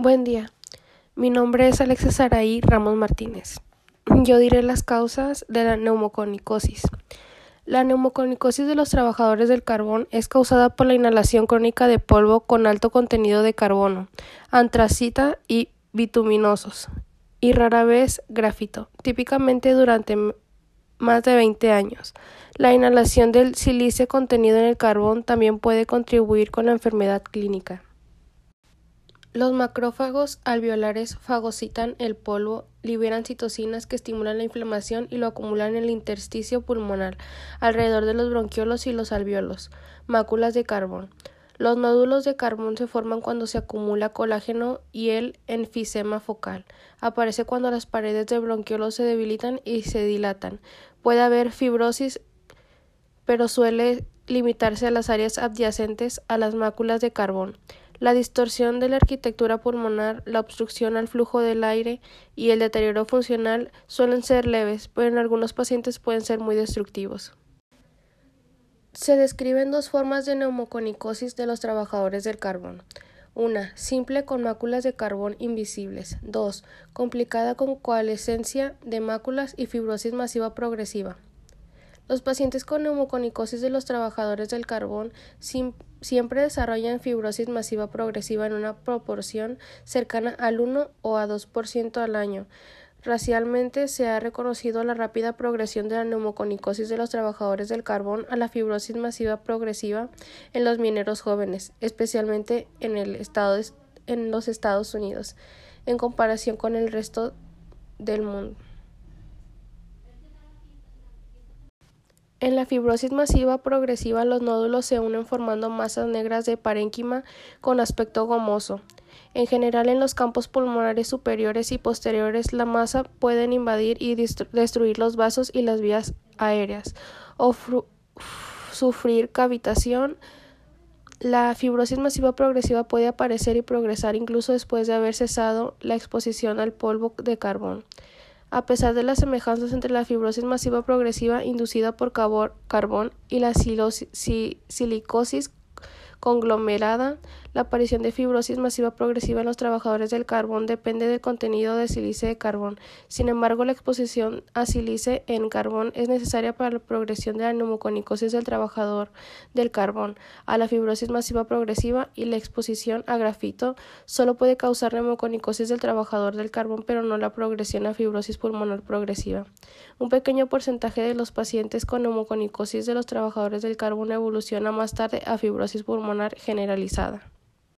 Buen día. Mi nombre es Alexis Saraí Ramos Martínez. Yo diré las causas de la neumoconicosis. La neumoconicosis de los trabajadores del carbón es causada por la inhalación crónica de polvo con alto contenido de carbono, antracita y bituminosos, y rara vez grafito, típicamente durante más de 20 años. La inhalación del silicio contenido en el carbón también puede contribuir con la enfermedad clínica. Los macrófagos alveolares fagocitan el polvo, liberan citocinas que estimulan la inflamación y lo acumulan en el intersticio pulmonar, alrededor de los bronquiolos y los alveolos. Máculas de carbón. Los nódulos de carbón se forman cuando se acumula colágeno y el enfisema focal. Aparece cuando las paredes del bronquiolo se debilitan y se dilatan. Puede haber fibrosis, pero suele limitarse a las áreas adyacentes a las máculas de carbón. La distorsión de la arquitectura pulmonar, la obstrucción al flujo del aire y el deterioro funcional suelen ser leves, pero en algunos pacientes pueden ser muy destructivos. Se describen dos formas de neumoconicosis de los trabajadores del carbón. Una, simple con máculas de carbón invisibles. Dos, complicada con coalescencia de máculas y fibrosis masiva progresiva. Los pacientes con neumoconicosis de los trabajadores del carbón siempre desarrollan fibrosis masiva progresiva en una proporción cercana al 1 o a 2% al año. Racialmente se ha reconocido la rápida progresión de la neumoconicosis de los trabajadores del carbón a la fibrosis masiva progresiva en los mineros jóvenes, especialmente en, el estado en los Estados Unidos, en comparación con el resto del mundo. En la fibrosis masiva progresiva los nódulos se unen formando masas negras de parénquima con aspecto gomoso. En general en los campos pulmonares superiores y posteriores la masa puede invadir y destruir los vasos y las vías aéreas o sufrir cavitación. La fibrosis masiva progresiva puede aparecer y progresar incluso después de haber cesado la exposición al polvo de carbón. A pesar de las semejanzas entre la fibrosis masiva progresiva inducida por carbón y la silicosis conglomerada, la aparición de fibrosis masiva progresiva en los trabajadores del carbón depende del contenido de sílice de carbón. Sin embargo, la exposición a sílice en carbón es necesaria para la progresión de la neumoconicosis del trabajador del carbón, a la fibrosis masiva progresiva y la exposición a grafito solo puede causar neumoconicosis del trabajador del carbón, pero no la progresión a fibrosis pulmonar progresiva. Un pequeño porcentaje de los pacientes con neumoconicosis de los trabajadores del carbón evoluciona más tarde a fibrosis generalizada.